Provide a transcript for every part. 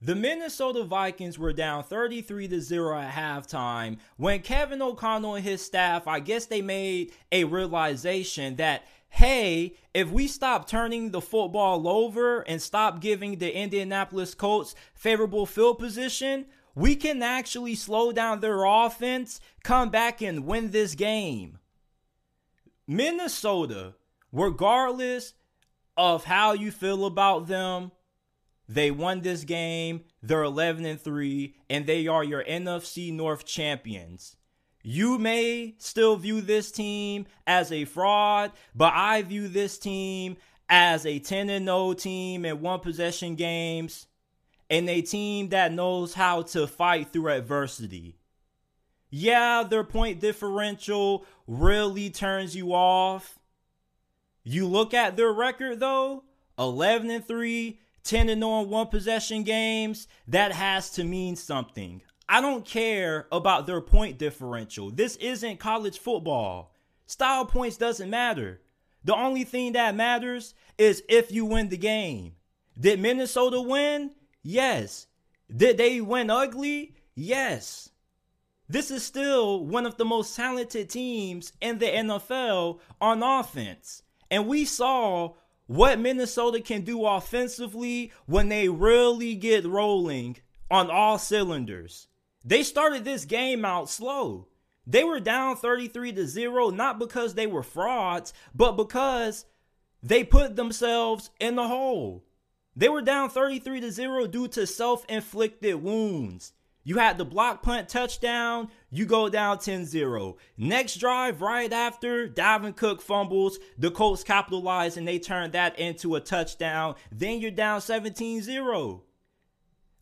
The Minnesota Vikings were down 33 to 0 at halftime when Kevin O'Connell and his staff, I guess they made a realization that hey, if we stop turning the football over and stop giving the Indianapolis Colts favorable field position, we can actually slow down their offense, come back and win this game. Minnesota, regardless of how you feel about them, they won this game. They're 11 and 3 and they are your NFC North champions. You may still view this team as a fraud, but I view this team as a 10 and 0 team in one possession games and a team that knows how to fight through adversity. Yeah, their point differential really turns you off. You look at their record though, 11 and 3, 10 and 0 in one possession games, that has to mean something. I don't care about their point differential. This isn't college football. Style points doesn't matter. The only thing that matters is if you win the game. Did Minnesota win? Yes. Did they win ugly? Yes. This is still one of the most talented teams in the NFL on offense. And we saw what Minnesota can do offensively when they really get rolling on all cylinders. They started this game out slow. They were down 33 to 0 not because they were frauds, but because they put themselves in the hole. They were down 33 to 0 due to self-inflicted wounds. You had the block punt touchdown, you go down 10 0. Next drive, right after, Dalvin Cook fumbles, the Colts capitalize and they turn that into a touchdown. Then you're down 17 0.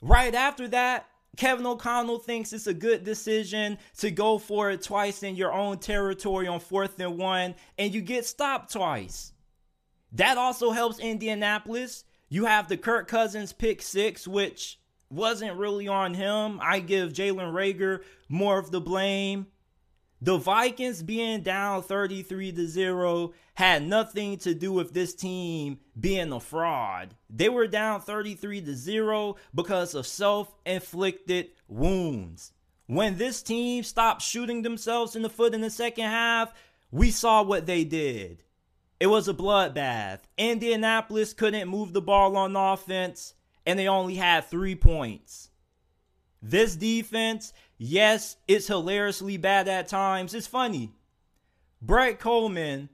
Right after that, Kevin O'Connell thinks it's a good decision to go for it twice in your own territory on fourth and one, and you get stopped twice. That also helps Indianapolis. You have the Kirk Cousins pick six, which wasn't really on him. I give Jalen Reagor more of the blame. The Vikings being down 33 to 0 had nothing to do with this team being a fraud. They were down 33 to 0 because of self-inflicted wounds. When this team stopped shooting themselves in the foot in the second half, we saw what they did. It was a bloodbath. Indianapolis couldn't move the ball on offense and they only had three points. This defense, yes, it's hilariously bad at times. It's funny. Brett Kollmann,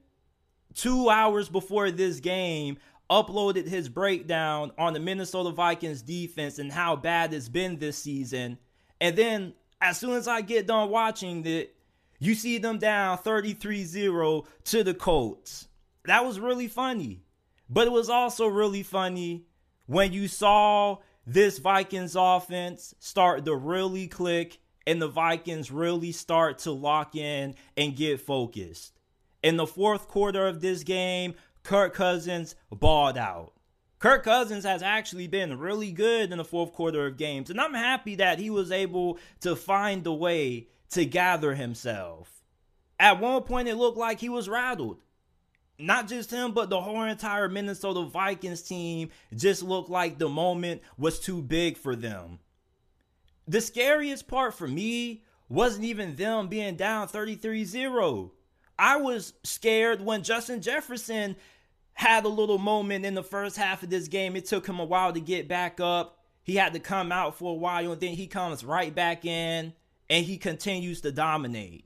two hours before this game, uploaded his breakdown on the Minnesota Vikings defense and how bad it's been this season. And then, as soon as I get done watching it, you see them down 33 0 to the Colts. That was really funny. But it was also really funny when you saw this Vikings offense start to really click and the Vikings really start to lock in and get focused. In the fourth quarter of this game, Kirk Cousins balled out. Kirk Cousins has actually been really good in the fourth quarter of games, and I'm happy that he was able to find a way to gather himself. At one point, it looked like he was rattled not just him, but the whole entire Minnesota Vikings team just looked like the moment was too big for them. The scariest part for me wasn't even them being down 33 0. I was scared when Justin Jefferson had a little moment in the first half of this game. It took him a while to get back up. He had to come out for a while, and then he comes right back in and he continues to dominate.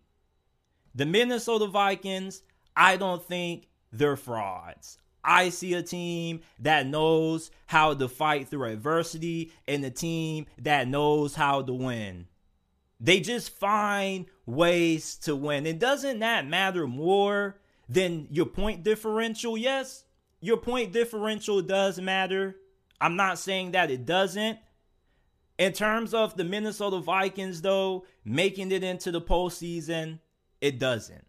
The Minnesota Vikings, I don't think they're frauds. I see a team that knows how to fight through adversity and a team that knows how to win. They just find ways to win. And doesn't that matter more than your point differential? Yes, your point differential does matter. I'm not saying that it doesn't. In terms of the Minnesota Vikings, though, making it into the postseason, it doesn't.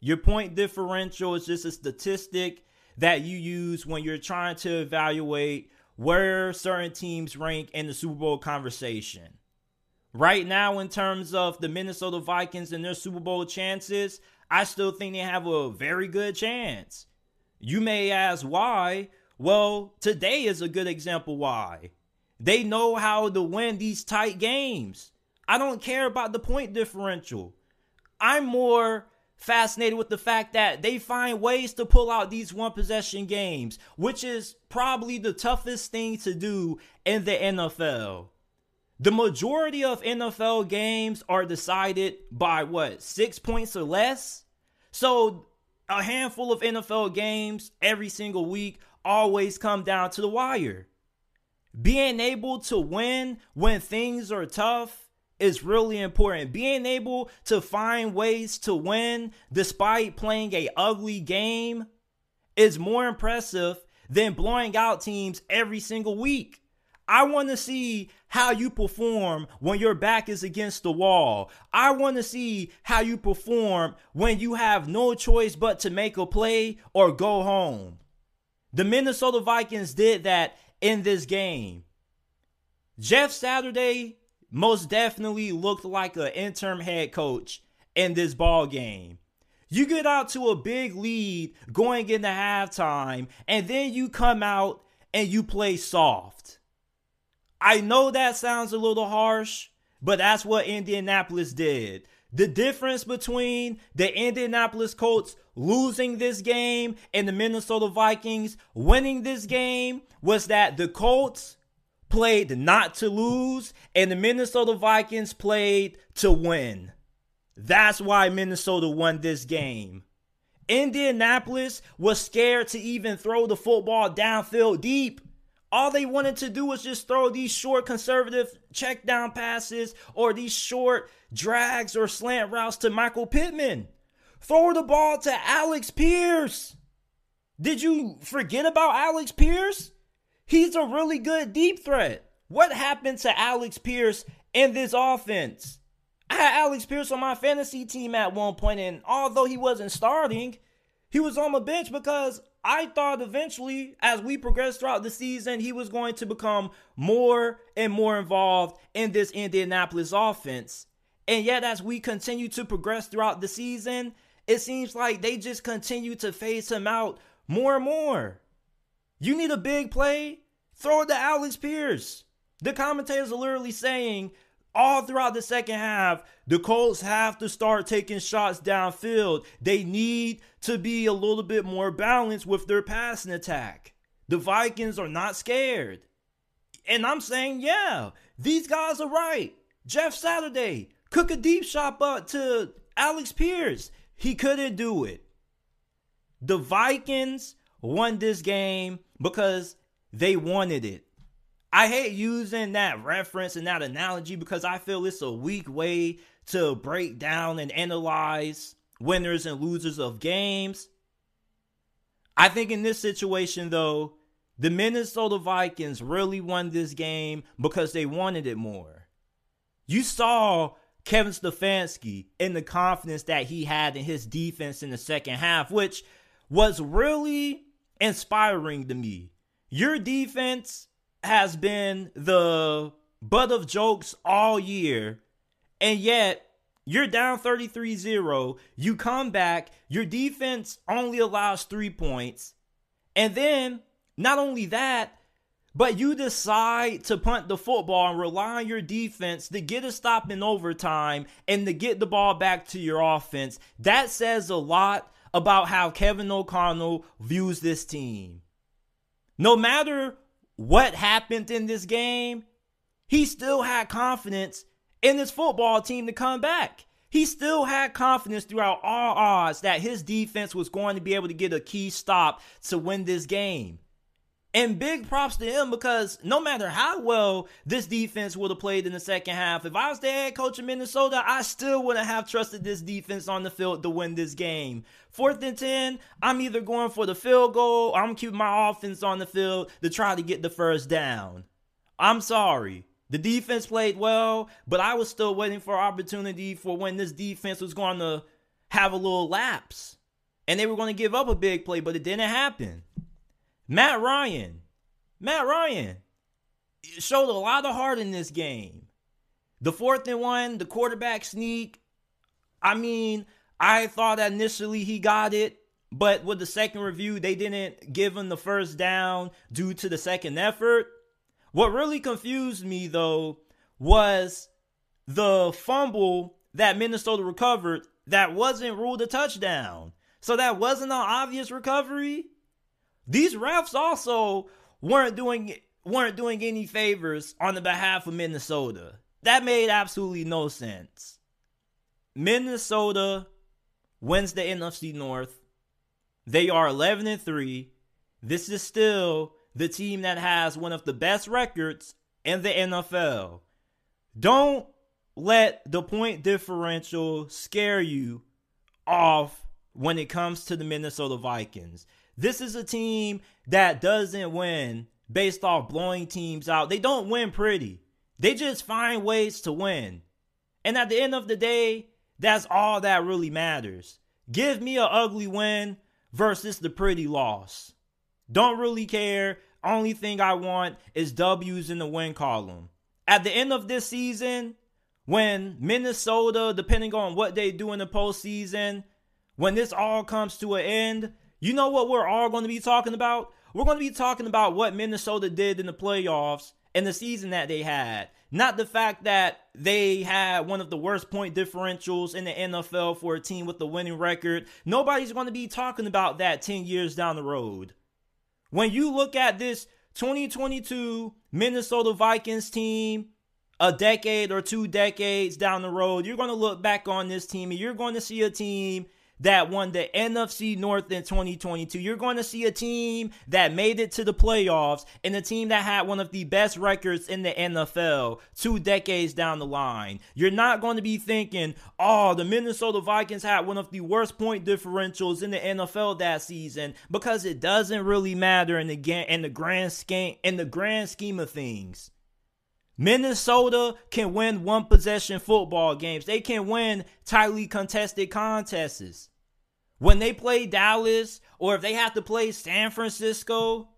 Your point differential is just a statistic that you use when you're trying to evaluate where certain teams rank in the Super Bowl conversation. Right now, in terms of the Minnesota Vikings and their Super Bowl chances, I still think they have a very good chance. You may ask why. Well, today is a good example why. They know how to win these tight games. I don't care about the point differential. I'm more fascinated with the fact that they find ways to pull out these one possession games, which is probably the toughest thing to do in the NFL. The majority of NFL games are decided by what, six points or less? So a handful of NFL games every single week always come down to the wire. Being able to win when things are tough is really important. Being able to find ways to win despite playing a ugly game is more impressive than blowing out teams every single week. I want to see how you perform when your back is against the wall. I want to see how you perform when you have no choice but to make a play or go home. The Minnesota Vikings did that in this game. Jeff Saturday most definitely looked like an interim head coach in this ball game. You get out to a big lead going into halftime, and then you come out and you play soft. I know that sounds a little harsh, but that's what Indianapolis did. The difference between the Indianapolis Colts losing this game and the Minnesota Vikings winning this game was that the Colts played not to lose, and the Minnesota Vikings played to win. That's why Minnesota won this game. Indianapolis was scared to even throw the football downfield deep. All they wanted to do was just throw these short conservative check down passes or these short drags or slant routes to Michael Pittman. Throw the ball to Alex Pierce. Did you forget about Alex Pierce? He's a really good deep threat. What happened to Alex Pierce in this offense? I had Alex Pierce on my fantasy team at one point, and although he wasn't starting, he was on the bench because I thought eventually, as we progressed throughout the season, he was going to become more and more involved in this Indianapolis offense. And yet, as we continue to progress throughout the season, it seems like they just continue to phase him out more and more. You need a big play? Throw it to Alex Pierce. The commentators are literally saying all throughout the second half, the Colts have to start taking shots downfield. They need to be a little bit more balanced with their passing attack. The Vikings are not scared. And I'm saying, yeah, these guys are right. Jeff Saturday, cook a deep shot up to Alex Pierce. He couldn't do it. The Vikings won this game because they wanted it. I hate using that reference and that analogy because I feel it's a weak way to break down and analyze winners and losers of games. I think in this situation, though, the Minnesota Vikings really won this game because they wanted it more. You saw Kevin Stefanski in the confidence that he had in his defense in the second half, which was really inspiring to me. Your defense has been the butt of jokes all year, and yet you're down 33 0. You come back, your defense only allows three points. And then, not only that, but you decide to punt the football and rely on your defense to get a stop in overtime and to get the ball back to your offense. That says a lot about how Kevin O'Connell views this team. No matter what happened in this game, he still had confidence in this football team to come back. He still had confidence throughout all odds that his defense was going to be able to get a key stop to win this game. And big props to him because no matter how well this defense would have played in the second half, if I was the head coach of Minnesota, I still wouldn't have trusted this defense on the field to win this game. Fourth and 10, I'm either going for the field goal or I'm keeping my offense on the field to try to get the first down. I'm sorry. The defense played well, but I was still waiting for opportunity for when this defense was going to have a little lapse. And they were going to give up a big play, but it didn't happen. Matt Ryan, Matt Ryan showed a lot of heart in this game. The fourth and one, the quarterback sneak. I mean, I thought initially he got it, but with the second review, they didn't give him the first down due to the second effort. What really confused me though was the fumble that Minnesota recovered that wasn't ruled a touchdown. So that wasn't an obvious recovery. These refs also weren't doing weren't doing any favors on the behalf of Minnesota. That made absolutely no sense. Minnesota wins the NFC North. They are 11 and 3. This is still the team that has one of the best records in the NFL. Don't let the point differential scare you off when it comes to the Minnesota Vikings. This is a team that doesn't win based off blowing teams out. They don't win pretty. They just find ways to win. And at the end of the day, that's all that really matters. Give me an ugly win versus the pretty loss. Don't really care. Only thing I want is W's in the win column. At the end of this season, when Minnesota, depending on what they do in the postseason, when this all comes to an end, you know what we're all going to be talking about? We're going to be talking about what Minnesota did in the playoffs and the season that they had. Not the fact that they had one of the worst point differentials in the NFL for a team with a winning record. Nobody's going to be talking about that 10 years down the road. When you look at this 2022 Minnesota Vikings team, a decade or two decades down the road, you're going to look back on this team and you're going to see a team that won the NFC North in 2022. You're going to see a team that made it to the playoffs and a team that had one of the best records in the NFL two decades down the line. You're not going to be thinking, oh, the Minnesota Vikings had one of the worst point differentials in the NFL that season because it doesn't really matter in the in the grand scheme in the grand scheme of things. Minnesota can win one possession football games. They can win tightly contested contests. When they play Dallas or if they have to play San Francisco,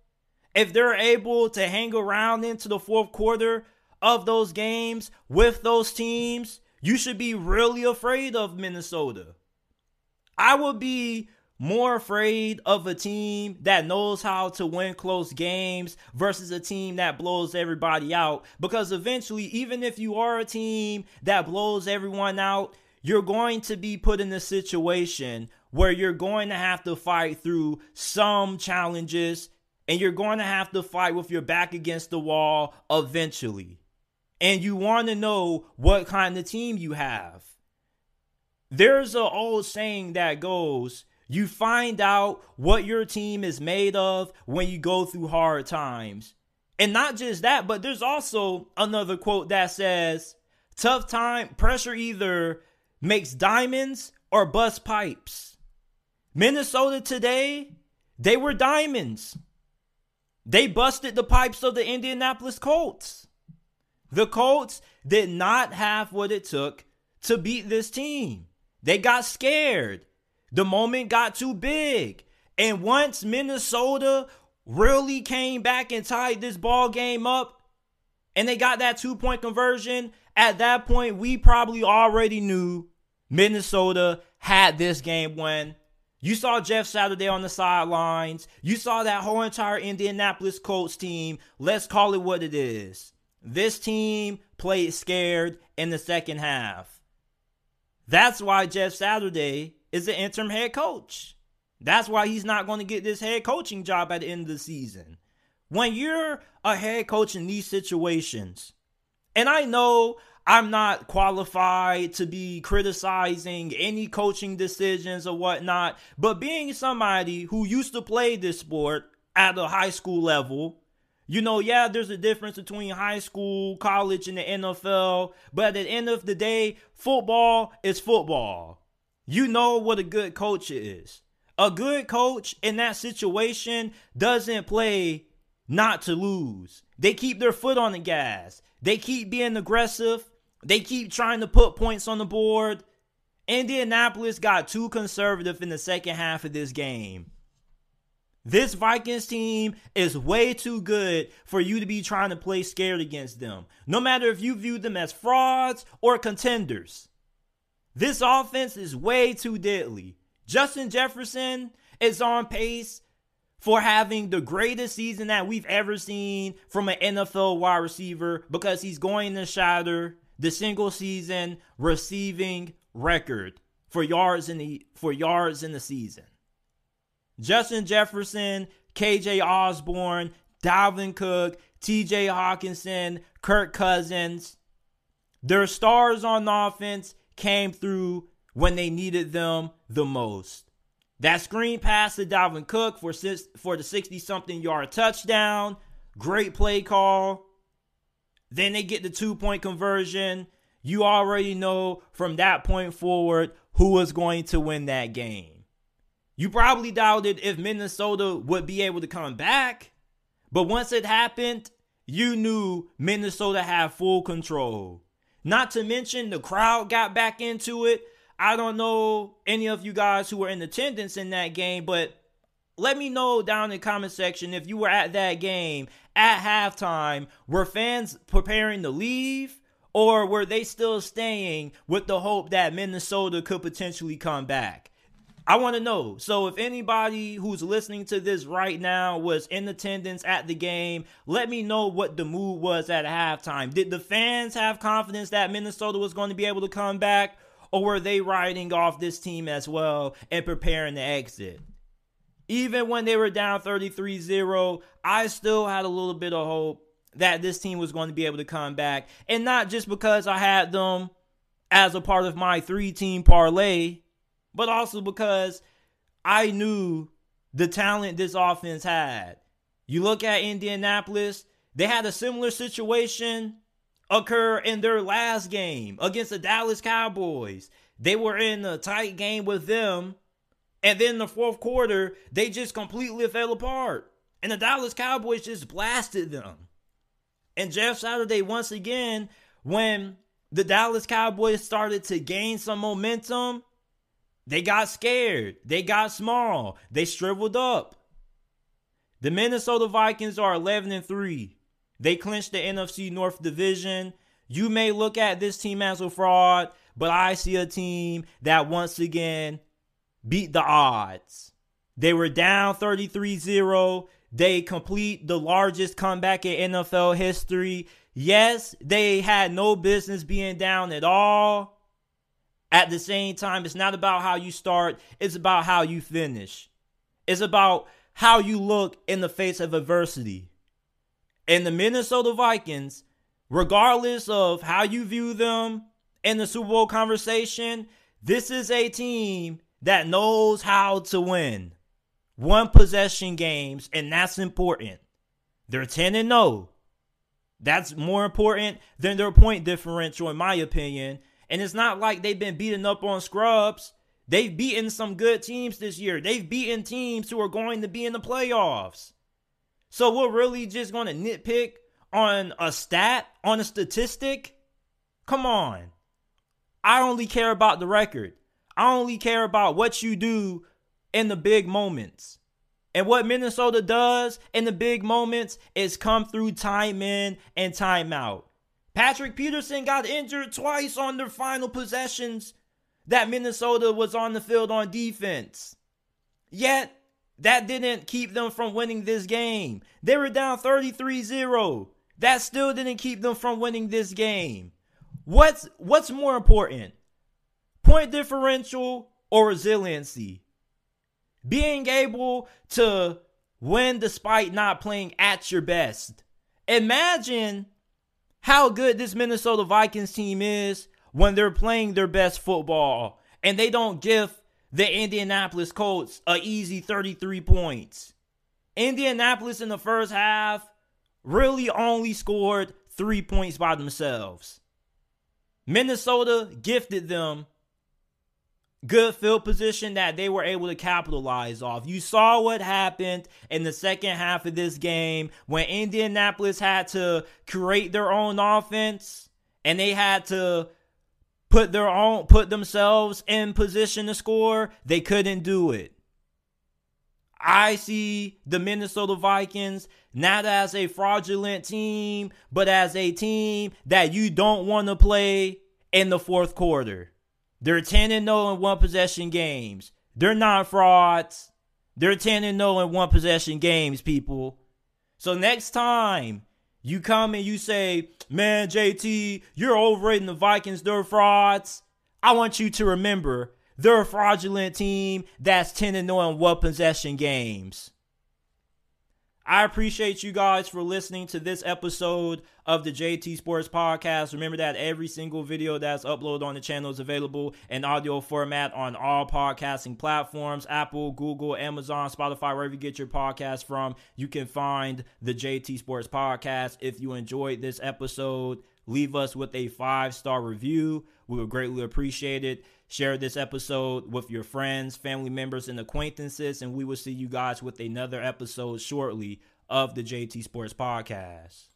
if they're able to hang around into the fourth quarter of those games with those teams, you should be really afraid of Minnesota. I would be more afraid of a team that knows how to win close games versus a team that blows everybody out. Because eventually, even if you are a team that blows everyone out, you're going to be put in a situation where you're going to have to fight through some challenges and you're going to have to fight with your back against the wall eventually. And you want to know what kind of team you have. There's an old saying that goes, you find out what your team is made of when you go through hard times. And not just that, but there's also another quote that says, tough time, pressure either makes diamonds or bust pipes. Minnesota today, they were diamonds. They busted the pipes of the Indianapolis Colts. The Colts did not have what it took to beat this team. They got scared. The moment got too big. And once Minnesota really came back and tied this ball game up and they got that two point conversion, at that point, we probably already knew Minnesota had this game won. You saw Jeff Saturday on the sidelines. You saw that whole entire Indianapolis Colts team. Let's call it what it is. This team played scared in the second half. That's why Jeff Saturday is the interim head coach. That's why he's not going to get this head coaching job at the end of the season. When you're a head coach in these situations, and I know I'm not qualified to be criticizing any coaching decisions or whatnot, but being somebody who used to play this sport at a high school level, you know, yeah, there's a difference between high school, college, and the NFL, but at the end of the day, football is football. You know what a good coach is. A good coach in that situation doesn't play not to lose. They keep their foot on the gas. They keep being aggressive. They keep trying to put points on the board. Indianapolis got too conservative in the second half of this game. This Vikings team is way too good for you to be trying to play scared against them, no matter if you view them as frauds or contenders. This offense is way too deadly. Justin Jefferson is on pace for having the greatest season that we've ever seen from an NFL wide receiver because he's going to shatter the single season receiving record for yards in the for yards in the season. Justin Jefferson, KJ Osborne, Dalvin Cook, TJ Hockenson, Kirk Cousins, their stars on the offense came through when they needed them the most. That screen pass to Dalvin Cook for six, for the 60 something yard touchdown. Great play call. Then they get the two point conversion. You already know from that point forward who was going to win that game. You probably doubted if Minnesota would be able to come back. But once it happened, you knew Minnesota had full control. Not to mention the crowd got back into it. I don't know any of you guys who were in attendance in that game, but let me know down in the comment section if you were at that game at halftime. Were fans preparing to leave? Or were they still staying with the hope that Minnesota could potentially come back? I want to know. So, if anybody who's listening to this right now was in attendance at the game, let me know what the mood was at halftime. Did the fans have confidence that Minnesota was going to be able to come back? Or were they riding off this team as well and preparing to exit? Even when they were down 33 0, I still had a little bit of hope that this team was going to be able to come back. And not just because I had them as a part of my three team parlay, but also because I knew the talent this offense had. You look at Indianapolis, they had a similar situation occur in their last game against the Dallas Cowboys. They were in a tight game with them. And then the fourth quarter, they just completely fell apart. And the Dallas Cowboys just blasted them. And Jeff Saturday, once again, when the Dallas Cowboys started to gain some momentum, they got scared. They got small. They shriveled up. The Minnesota Vikings are 11 and 3. They clinched the NFC North Division. You may look at this team as a fraud, but I see a team that once again beat the odds. They were down 33 0. They complete the largest comeback in NFL history. Yes, they had no business being down at all. At the same time, it's not about how you start, it's about how you finish. It's about how you look in the face of adversity. And the Minnesota Vikings, regardless of how you view them in the Super Bowl conversation, this is a team that knows how to win one possession games, and that's important. They're 10 and 0. That's more important than their point differential, in my opinion. And it's not like they've been beating up on scrubs. They've beaten some good teams this year. They've beaten teams who are going to be in the playoffs. So we're really just going to nitpick on a stat, on a statistic? Come on. I only care about the record. I only care about what you do in the big moments. And what Minnesota does in the big moments is come through time in and time out. Patrick Peterson got injured twice on their final possessions that Minnesota was on the field on defense. Yet, that didn't keep them from winning this game. They were down 33 0. That still didn't keep them from winning this game. What's what's more important? Point differential or resiliency? Being able to win despite not playing at your best. Imagine how good this Minnesota Vikings team is when they're playing their best football and they don't give the Indianapolis Colts a easy 33 points. Indianapolis in the first half really only scored three points by themselves. Minnesota gifted them good field position that they were able to capitalize off. You saw what happened in the second half of this game when Indianapolis had to create their own offense and they had to put their own put themselves in position to score, they couldn't do it. I see the Minnesota Vikings not as a fraudulent team, but as a team that you don't want to play in the fourth quarter. They're 10 and 0 in one possession games. They're not frauds. They're 10 and 0 in one possession games, people. So next time you come and you say, man, JT, you're overrating the Vikings, they're frauds. I want you to remember they're a fraudulent team that's 10 and 0 in one possession games. I appreciate you guys for listening to this episode of the JT Sports Podcast. Remember that every single video that's uploaded on the channel is available in audio format on all podcasting platforms Apple, Google, Amazon, Spotify, wherever you get your podcast from. You can find the JT Sports Podcast. If you enjoyed this episode, leave us with a five star review. We would greatly appreciate it. Share this episode with your friends, family members, and acquaintances, and we will see you guys with another episode shortly of the JT Sports Podcast.